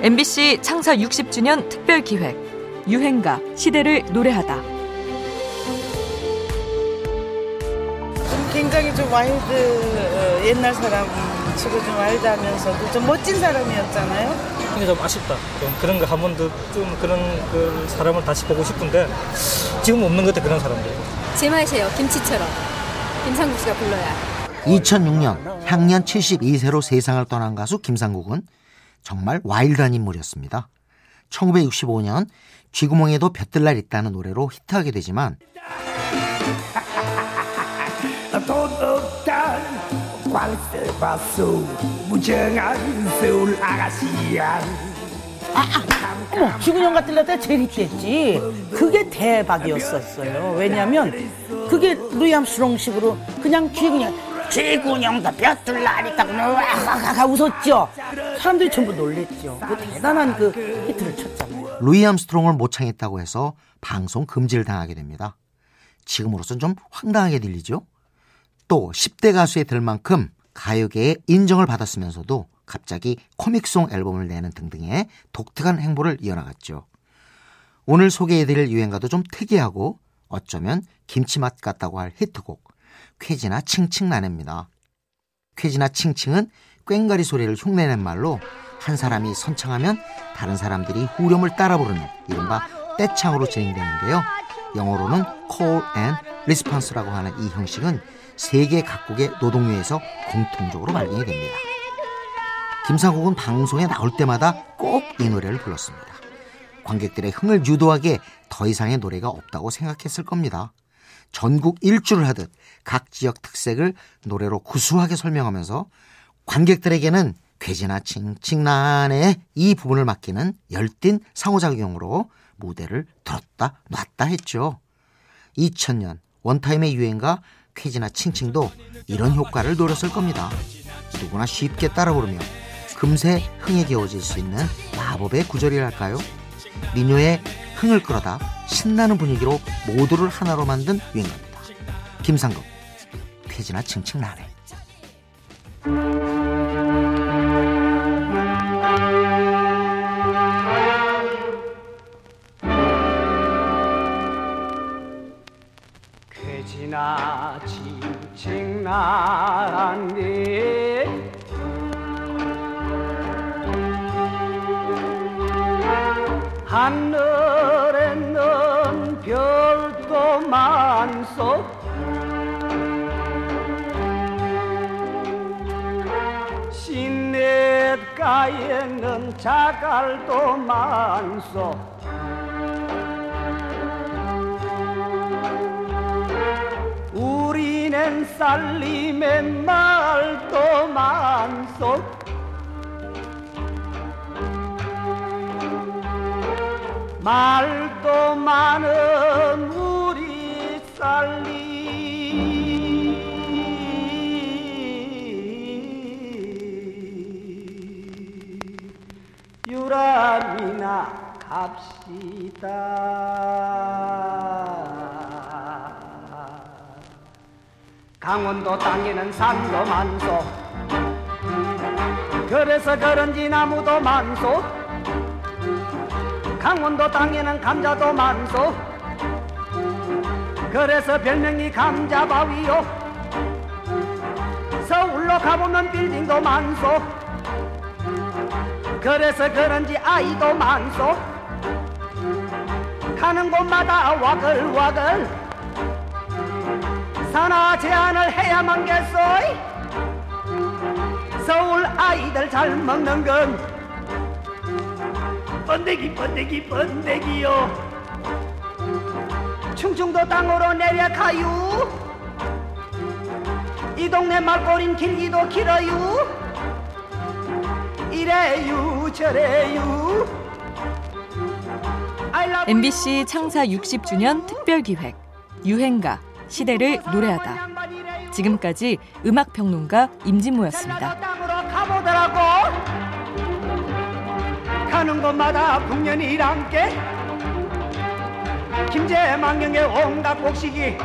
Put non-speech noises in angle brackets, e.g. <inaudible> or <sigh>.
MBC 창사 60주년 특별 기획 유행가 시대를 노래하다. 굉장히 좀 와일드 옛날 사람 치고 좀 와일드하면서도 좀 멋진 사람이었잖아요. 이게 좀 아쉽다. 좀 그런 거 한번더좀 그런 그 사람을 다시 보고 싶은데 지금 없는 것 같아 그런 사람들. 제 맛이에요. 김치처럼. 김상국 씨가 불러야. 2006년 향년 72세로 세상을 떠난 가수 김상국은 정말 와일드한 인물이었습니다. 1965년 쥐구멍에도 볕들날 있다는 노래로 히트하게 되지만 <laughs> 서울 아가씨야 어머, 쥐구녕 같은 데가 제일 힙했지. 그게 대박이었었어요. 왜냐면 그게 루이 암스트롱식으로 그냥 쥐구녕, 쥐구녕도 볕들 나니까 그냥 와하하 웃었죠. 사람들이 전부 놀랬죠. 그 대단한 그 히트를 쳤잖아요. 루이 암스트롱을 모창했다고 해서 방송 금지를 당하게 됩니다. 지금으로선 좀 황당하게 들리죠? 또 10대 가수에 들 만큼 가요계에 인정을 받았으면서도 갑자기 코믹송 앨범을 내는 등등의 독특한 행보를 이어나갔죠. 오늘 소개해드릴 유행가도 좀 특이하고 어쩌면 김치맛 같다고 할 히트곡 쾌지나 칭칭 나냅니다. 쾌지나 칭칭은 꽹가리 소리를 흉내낸 말로 한 사람이 선창하면 다른 사람들이 후렴을 따라 부르는 이른바 떼창으로 진행되는데요. 영어로는 call and response라고 하는 이 형식은 세계 각국의 노동요에서 공통적으로 발견이 됩니다. 김상국은 방송에 나올 때마다 꼭 이 노래를 불렀습니다. 관객들의 흥을 유도하기에 더 이상의 노래가 없다고 생각했을 겁니다. 전국 일주를 하듯 각 지역 특색을 노래로 구수하게 설명하면서 관객들에게는 괴지나 칭칭난의 이 부분을 맡기는 열띤 상호작용으로 무대를 들었다 놨다 했죠. 2000년 원타임의 유행가 쾌지나 칭칭도 이런 효과를 노렸을 겁니다. 누구나 쉽게 따라 부르며 금세 흥에 겨워질 수 있는 마법의 구절이랄까요? 민요의 흥을 끌어다 신나는 분위기로 모두를 하나로 만든 유행가입니다. 김상국, 쾌지나 칭칭 나네. 괴지나 칭칭 나란데 하늘에는 별도 많소 시냇가에는 자갈도 많소. 우리는 살림의 말도 많소. 말도 많은 유람이나 갑시다. 강원도 땅에는 산도 많소. 그래서 그런지 나무도 많소. 강원도 땅에는 감자도 많소. 그래서 별명이 감자바위요. 서울로 가보면 빌딩도 많소 그래서 그런지 아이도 많소. 가는 곳마다 와글와글. 산하 제한을 해야만 겠소이. 서울 아이들 잘 먹는 건 번데기 번데기 번데기요. 충청도 땅으로 내려가요 이 동네 말꼬린 길기도 길어요 이래요 저래요 MBC 창사 60주년 특별 기획 유행가 시대를 노래하다. 지금까지 음악 평론가 임진모였습니다. 가는 곳마다 풍년이란 게 김제 망령의 온갖 곡식이